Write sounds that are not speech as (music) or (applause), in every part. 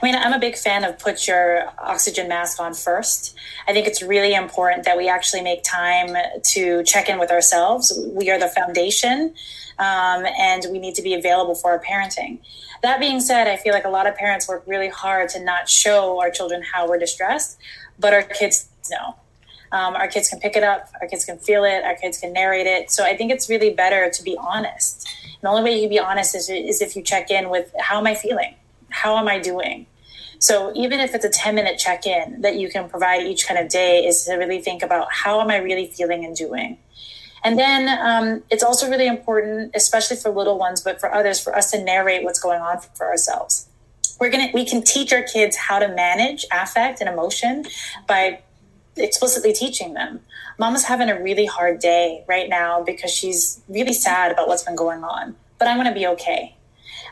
I mean, I'm a big fan of put your oxygen mask on first. I think it's really important that we actually make time to check in with ourselves. We are the foundation, um, and we need to be available for our parenting. That being said, I feel like a lot of parents work really hard to not show our children how we're distressed, but our kids know. Um, our kids can pick it up, our kids can feel it, our kids can narrate it. So I think it's really better to be honest. And the only way you can be honest is, is if you check in with how am I feeling? How am I doing? So even if it's a 10 minute check in that you can provide each kind of day, is to really think about how am I really feeling and doing? And then um, it's also really important, especially for little ones, but for others, for us to narrate what's going on for ourselves. We're gonna we can teach our kids how to manage affect and emotion by explicitly teaching them. Mama's having a really hard day right now because she's really sad about what's been going on, but I'm to be okay.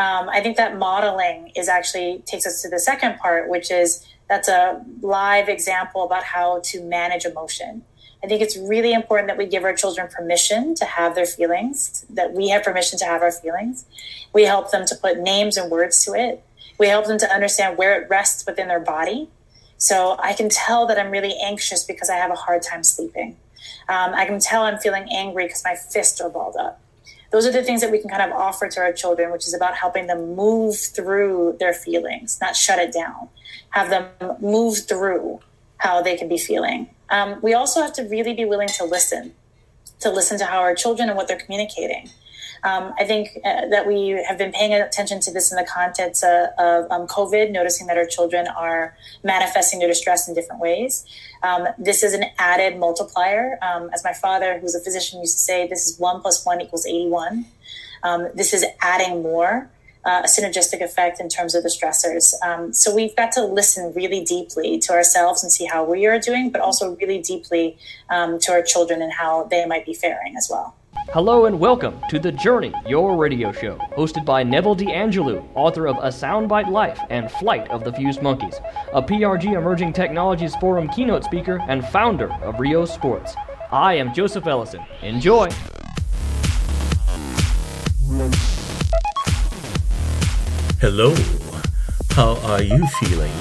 Um, I think that modeling is actually takes us to the second part, which is that's a live example about how to manage emotion. I think it's really important that we give our children permission to have their feelings, that we have permission to have our feelings. We help them to put names and words to it. We help them to understand where it rests within their body so I can tell that I'm really anxious because I have a hard time sleeping. Um, I can tell I'm feeling angry because my fists are balled up. Those are the things that we can kind of offer to our children, which is about helping them move through their feelings, not shut it down. Have them move through how they can be feeling. Um, we also have to really be willing to listen, to listen to how our children and what they're communicating. Um, I think uh, that we have been paying attention to this in the context uh, of um, COVID, noticing that our children are manifesting their distress in different ways. Um, this is an added multiplier. Um, as my father, who's a physician, used to say, this is one plus one equals 81. Um, this is adding more. Uh, a synergistic effect in terms of the stressors. Um, so we've got to listen really deeply to ourselves and see how we are doing, but also really deeply um, to our children and how they might be faring as well. Hello and welcome to The Journey, your radio show, hosted by Neville D'Angelo, author of A Soundbite Life and Flight of the Fused Monkeys, a PRG Emerging Technologies Forum keynote speaker and founder of Ryo Sports. I am Joseph Ellison. Enjoy! Hello, how are you feeling?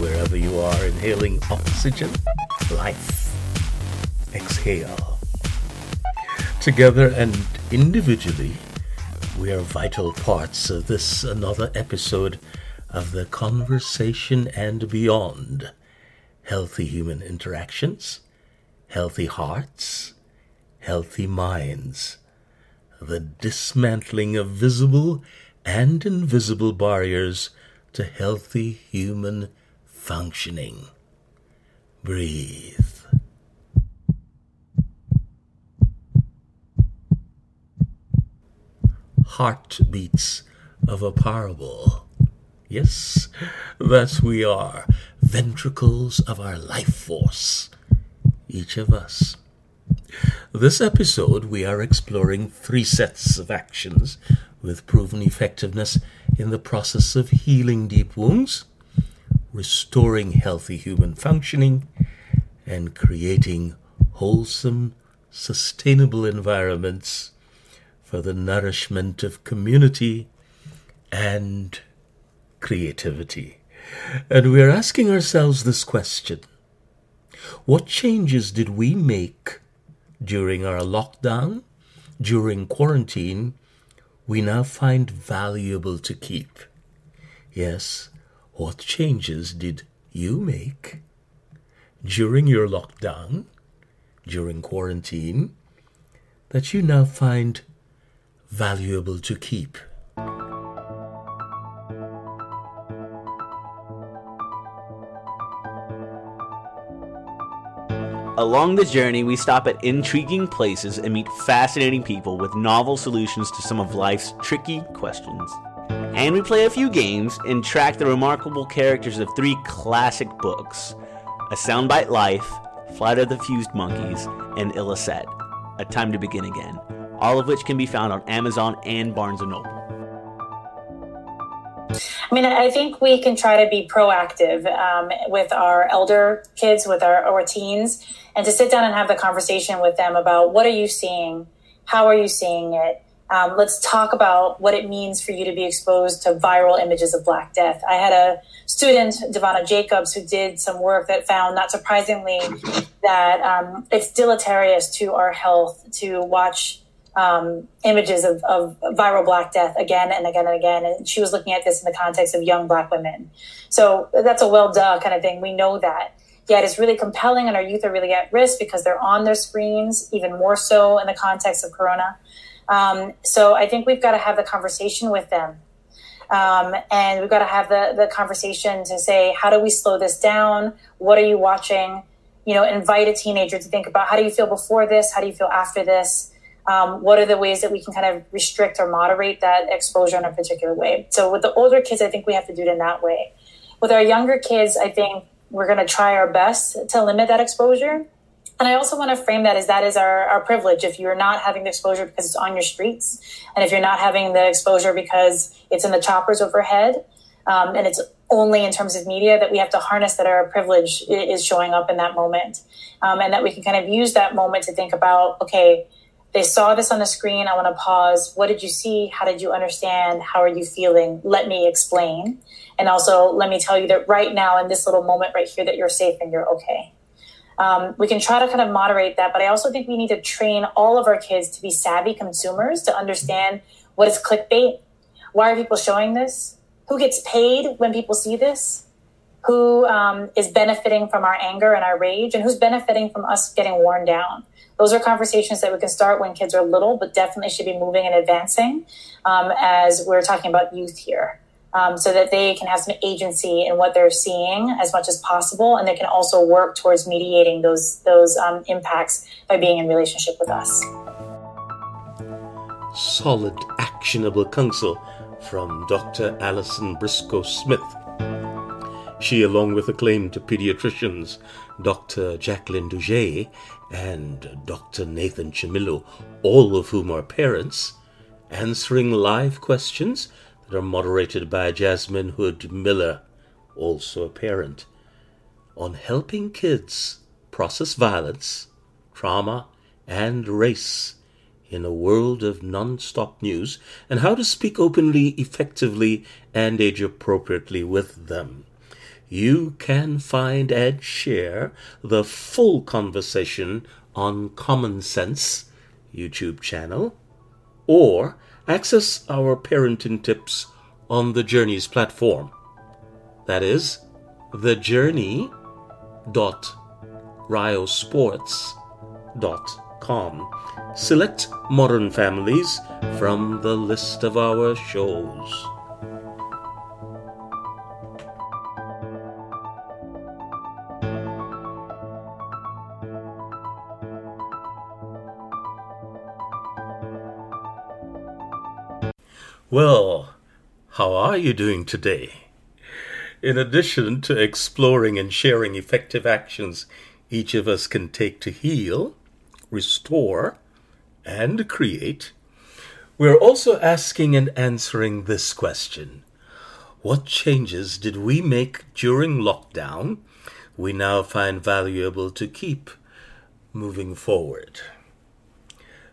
Wherever you are inhaling oxygen, life. Exhale. Together and individually, we are vital parts of this another episode of the conversation and beyond. Healthy human interactions, healthy hearts, healthy minds. The dismantling of visible and invisible barriers to healthy human functioning. Breathe. Heartbeats of a parable. Yes, thus we are, ventricles of our life force, each of us. This episode, we are exploring three sets of actions with proven effectiveness in the process of healing deep wounds, restoring healthy human functioning, and creating wholesome, sustainable environments for the nourishment of community and creativity. And we're asking ourselves this question What changes did we make during our lockdown, during quarantine, we now find valuable to keep? Yes, what changes did you make during your lockdown, during quarantine, that you now find valuable to keep. Along the journey, we stop at intriguing places and meet fascinating people with novel solutions to some of life's tricky questions. And we play a few games and track the remarkable characters of three classic books A Soundbite Life, Flight of the Fused Monkeys, and Illicet A Time to Begin Again all of which can be found on Amazon and Barnes & Noble. I mean, I think we can try to be proactive um, with our elder kids, with our, our teens, and to sit down and have the conversation with them about what are you seeing? How are you seeing it? Um, let's talk about what it means for you to be exposed to viral images of Black Death. I had a student, Devana Jacobs, who did some work that found, not surprisingly, that um, it's deleterious to our health to watch um, images of, of, viral Black Death again and again and again. And she was looking at this in the context of young Black women. So that's a well duh kind of thing. We know that. Yet it's really compelling, and our youth are really at risk because they're on their screens, even more so in the context of Corona. Um, so I think we've got to have the conversation with them. Um, and we've got to have the, the conversation to say, how do we slow this down? What are you watching? You know, invite a teenager to think about how do you feel before this? How do you feel after this? Um, what are the ways that we can kind of restrict or moderate that exposure in a particular way? So with the older kids, I think we have to do it in that way. With our younger kids, I think we're going to try our best to limit that exposure. And I also want to frame that as that is our, our privilege. If you're not having the exposure because it's on your streets, and if you're not having the exposure because it's in the choppers overhead, um, and it's only in terms of media that we have to harness that our privilege is showing up in that moment, um, and that we can kind of use that moment to think about, okay, they saw this on the screen. I want to pause. What did you see? How did you understand? How are you feeling? Let me explain. And also, let me tell you that right now, in this little moment right here, that you're safe and you're okay. Um, we can try to kind of moderate that, but I also think we need to train all of our kids to be savvy consumers to understand what is clickbait. Why are people showing this? Who gets paid when people see this? Who um, is benefiting from our anger and our rage? And who's benefiting from us getting worn down? Those are conversations that we can start when kids are little, but definitely should be moving and advancing um, as we're talking about youth here um, so that they can have some agency in what they're seeing as much as possible, and they can also work towards mediating those those um, impacts by being in relationship with us. Solid, actionable counsel from Dr. Allison Briscoe Smith. She, along with acclaimed pediatricians Dr. Jacqueline Dougé and Dr. Nathan Chomilo, all of whom are parents, answering live questions that are moderated by Jasmine Hood Miller, also a parent, on helping kids process violence, trauma, and race in a world of non-stop news and how to speak openly, effectively, and age appropriately with them. You can find and share the full conversation on Common Sense YouTube channel or access our parenting tips on the Journeys platform. That is, thejourney.ryosports.com. Select Modern Families from the list of our shows. Well, how are you doing today? In addition to exploring and sharing effective actions each of us can take to heal, restore, and create, we're also asking and answering this question What changes did we make during lockdown we now find valuable to keep moving forward?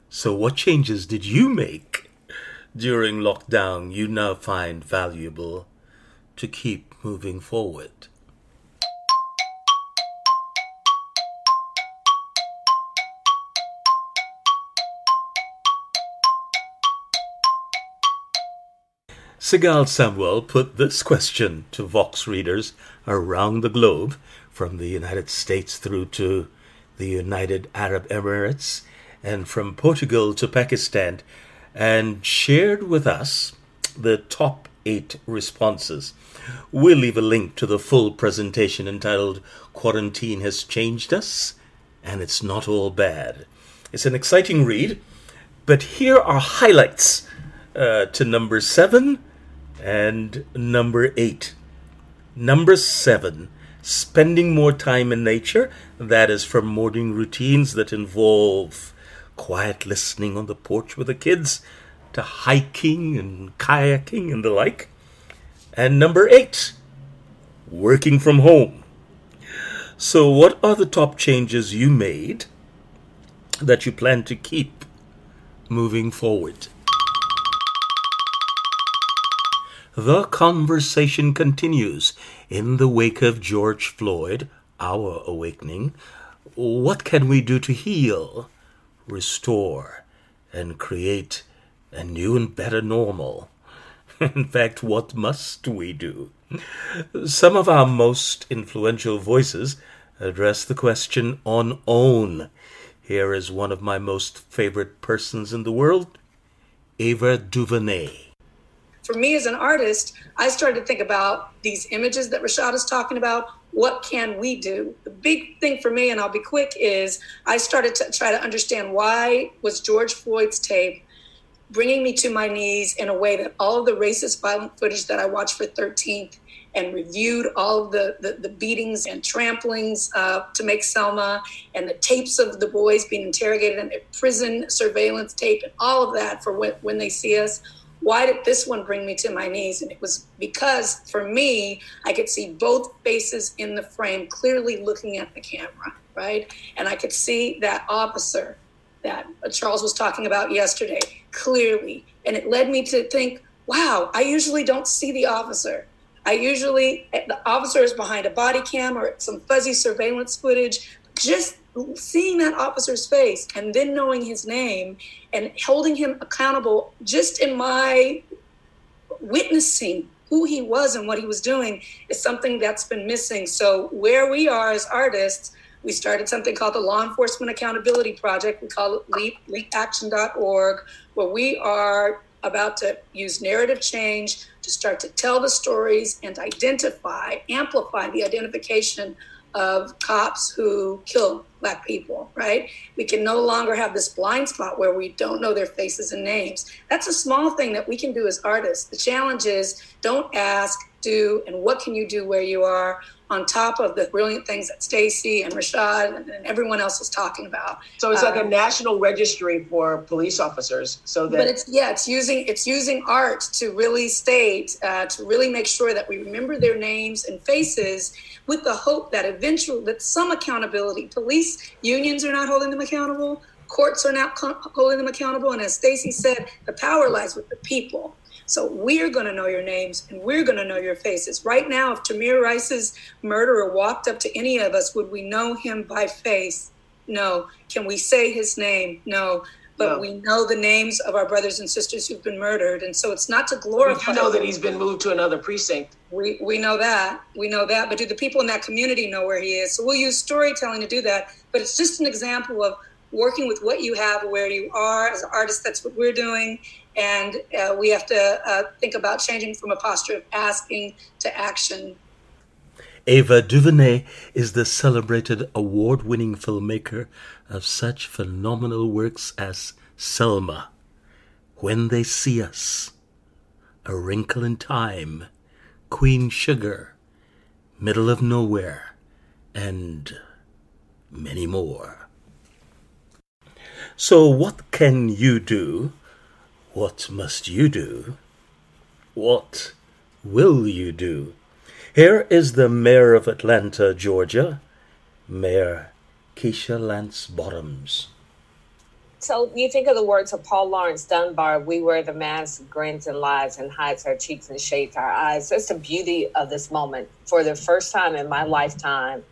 So, what changes did you make during lockdown you now find valuable to keep moving forward? Sigal Samuel put this question to Vox readers around the globe, from the United States through to the United Arab Emirates, and from Portugal to Pakistan, and shared with us the top eight responses. We'll leave a link to the full presentation entitled Quarantine Has Changed Us, and It's Not All Bad. It's an exciting read, but here are highlights uh, to number seven and number eight. Number seven, spending more time in nature. That is from morning routines that involve quiet listening on the porch with the kids, to hiking and kayaking and the like. And number eight, working from home. So, what are the top changes you made that you plan to keep moving forward? The conversation continues in the wake of George Floyd, our awakening. What can we do to heal, restore, and create a new and better normal? (laughs) In fact, what must we do? Some of our most influential voices address the question on OWN. Here is one of my most favorite persons in the world, Ava DuVernay. For me as an artist, I started to think about these images that Rashad is talking about. What can we do? The big thing for me, and I'll be quick, is I started to try to understand why was George Floyd's tape bringing me to my knees in a way that all of the racist violent footage that I watched for 13th and reviewed all of the, the, the beatings and tramplings uh, to make Selma and the tapes of the boys being interrogated and prison surveillance tape and all of that for when, when they see us. Why did this one bring me to my knees? And it was because for me, I could see both faces in the frame clearly looking at the camera, right? And I could see that officer that Charles was talking about yesterday clearly. And it led me to think, wow, I usually don't see the officer. I usually, the officer is behind a body cam or some fuzzy surveillance footage. Just seeing that officer's face and then knowing his name and holding him accountable just in my witnessing who he was and what he was doing is something that's been missing. So, where we are as artists, we started something called the Law Enforcement Accountability Project. We call it LEAP, leapaction.org, where we are about to use narrative change to start to tell the stories and identify, amplify the identification of cops who kill black people, right? We can no longer have this blind spot where we don't know their faces and names. That's a small thing that we can do as artists. The challenge is don't ask, do, and what can you do where you are on top of the brilliant things that Stacey and Rashad and, and, everyone else is talking about. So it's like um, a national registry for police officers. So that, but it's yeah, it's using it's using art to really state uh, to really make sure that we remember their names and faces, with the hope that eventually that some accountability. Police unions are not holding them accountable. Courts are not holding them accountable. And as Stacey said, the power lies with the people. So we're going to know your names and we're going to know your faces. Right now, if Tamir Rice's murderer walked up to any of us, would we know him by face? No. Can we say his name? No. But no. we know the names of our brothers and sisters who've been murdered. And so it's not to glorify. We know that he's been moved to another precinct. We, we know that. We know that. But do the people in that community know where he is? So we'll use storytelling to do that. But it's just an example of working with what you have, where you are as an artist. That's what we're doing and uh, we have to uh, think about changing from a posture of asking to action. Ava DuVernay is the celebrated award winning filmmaker of such phenomenal works as Selma, When They See Us, A Wrinkle in Time, Queen Sugar, Middle of Nowhere, and many more. So, what can you do what must you do? What will you do? Here is the mayor of Atlanta, Georgia, Mayor Keisha Lance Bottoms. So you think of the words of Paul Laurence Dunbar, we wear the mask, grins and lies, and hides our cheeks and shades our eyes. That's the beauty of this moment. For the first time in my lifetime,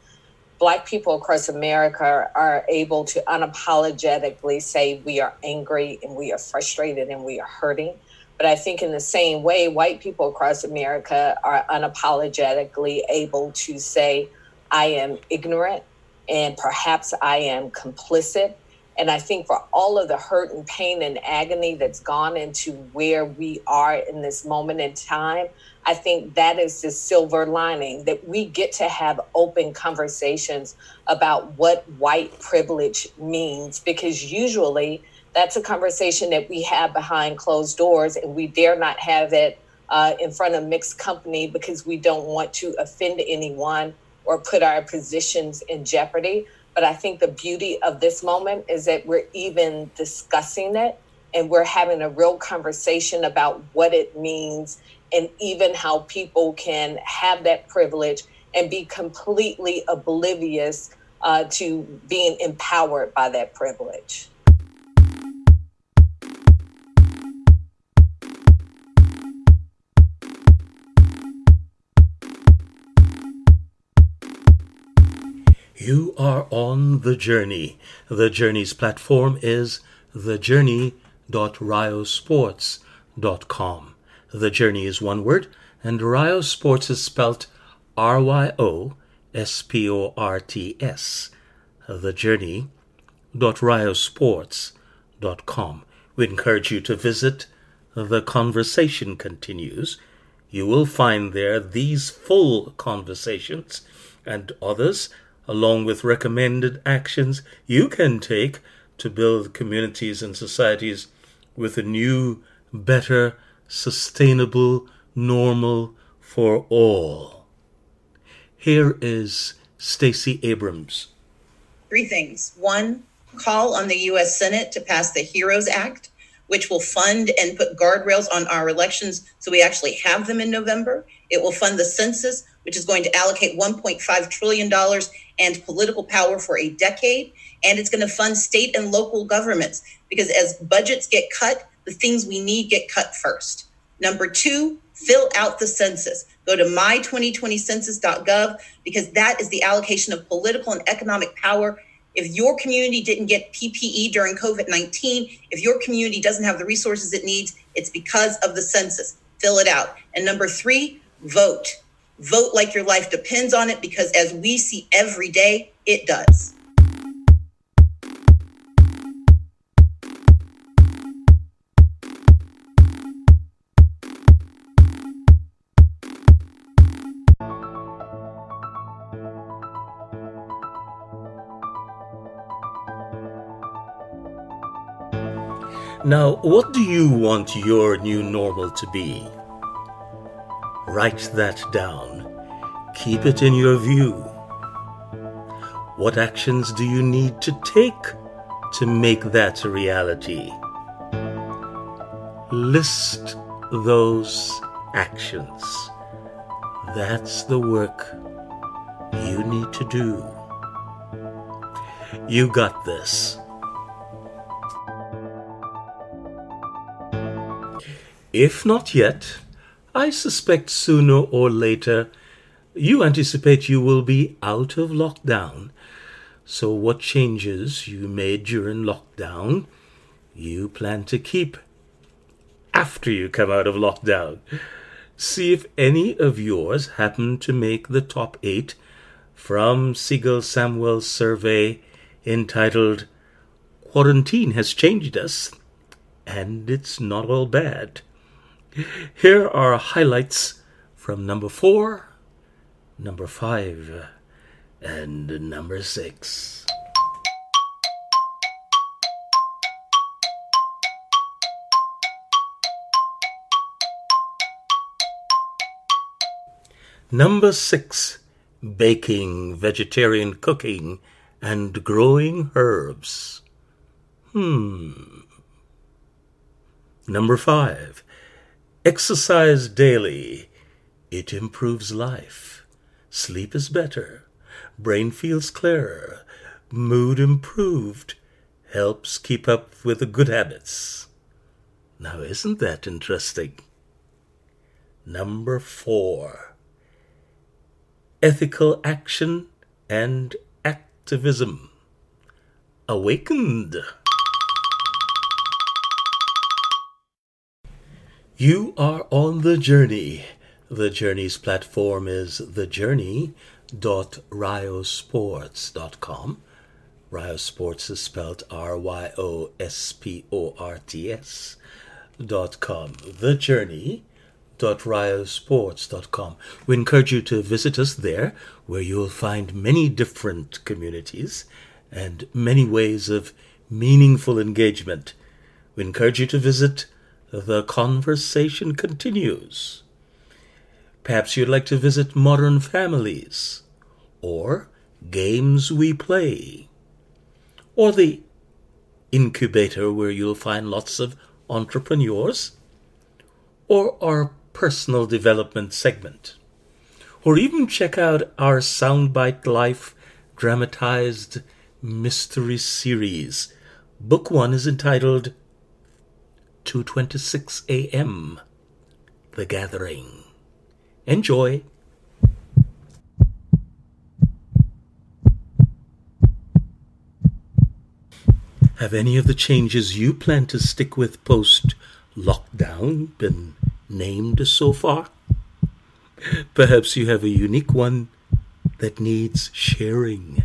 Black people across America are able to unapologetically say we are angry and we are frustrated and we are hurting. But I think in the same way, white people across America are unapologetically able to say, I am ignorant and perhaps I am complicit. And I think for all of the hurt and pain and agony that's gone into where we are in this moment in time, I think that is the silver lining that we get to have open conversations about what white privilege means because usually that's a conversation that we have behind closed doors and we dare not have it uh, in front of mixed company because we don't want to offend anyone or put our positions in jeopardy. But I think the beauty of this moment is that we're even discussing it and we're having a real conversation about what it means and even how people can have that privilege and be completely oblivious uh, to being empowered by that privilege. You are on the journey. The journey's platform is thejourney.ryosports.com. The journey is one word, and Ryo Sports is spelt R Y O S P O R T S. The journey.ryosports.com. We encourage you to visit. The conversation continues. You will find there these full conversations and others, along with recommended actions you can take to build communities and societies with a new, better, sustainable, normal for all. Here is Stacey Abrams. Three things. One, call on the U.S. Senate to pass the HEROES Act, which will fund and put guardrails on our elections so we actually have them in November. It will fund the census, which is going to allocate $1.5 trillion and political power for a decade. And it's going to fund state and local governments because as budgets get cut, the things we need get cut first. Number two, fill out the census. Go to my2020census.gov because that is the allocation of political and economic power. If your community didn't get PPE during COVID 19, if your community doesn't have the resources it needs, it's because of the census. Fill it out. And number three, vote. Vote like your life depends on it because as we see every day, it does. Now, what do you want your new normal to be? Write that down. Keep it in your view. What actions do you need to take to make that a reality? List those actions. That's the work you need to do. You got this. If not yet, I suspect sooner or later you anticipate you will be out of lockdown. So, what changes you made during lockdown you plan to keep after you come out of lockdown? See if any of yours happen to make the top eight from Sigal Samuel's survey entitled Quarantine Has Changed Us, and It's Not All Bad. Here are highlights from number four, number five, and number six. Number six, baking, vegetarian cooking, and growing herbs. Hmm. Number five, Exercise daily. It improves life. Sleep is better. Brain feels clearer. Mood improved. Helps keep up with the good habits. Now, isn't that interesting? Number four ethical action and activism. Awakened. You are on the journey. The journey's platform is thejourney.ryosports.com. Ryosports is spelled R Y O S P O R T S dot com. The journey ryosports.com. We encourage you to visit us there, where you'll find many different communities and many ways of meaningful engagement. We encourage you to visit the conversation continues. Perhaps you'd like to visit Modern Families, or Games We Play, or the incubator where you'll find lots of entrepreneurs, or our personal development segment, or even check out our Soundbite Life dramatized mystery series. Book one is entitled 2:26 a.m. The Gathering. Enjoy. Have any of the changes you plan to stick with post lockdown been named so far? Perhaps you have a unique one that needs sharing.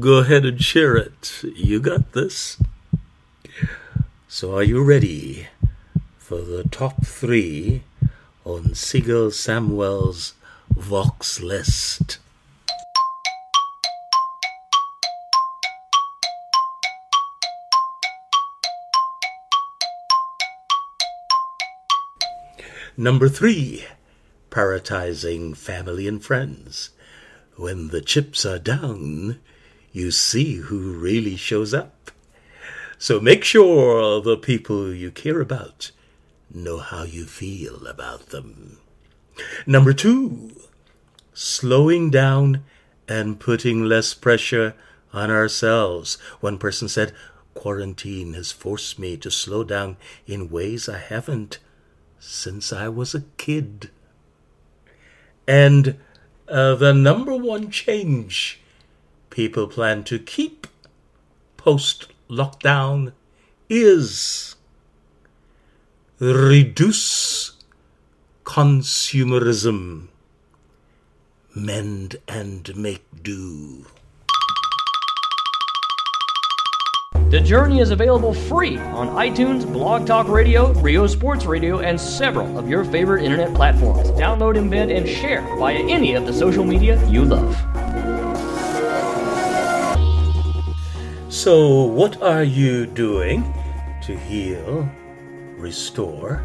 Go ahead and share it. You got this. So, are you ready for the top three on Sigal Samuel's Vox list? Number three, prioritizing family and friends. When the chips are down, you see who really shows up. So make sure the people you care about know how you feel about them. Number two, slowing down and putting less pressure on ourselves. One person said, Quarantine has forced me to slow down in ways I haven't since I was a kid. And uh, the number one change people plan to keep post lockdown is reduce consumerism, mend and make do. The Journey is available free on iTunes, Blog Talk Radio, Ryo Sports Radio, and several of your favorite internet platforms. Download, embed, and share via any of the social media you love. So, what are you doing to heal, restore,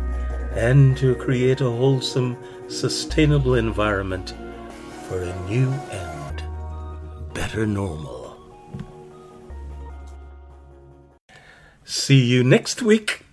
and to create a wholesome, sustainable environment for a new and better normal? See you next week.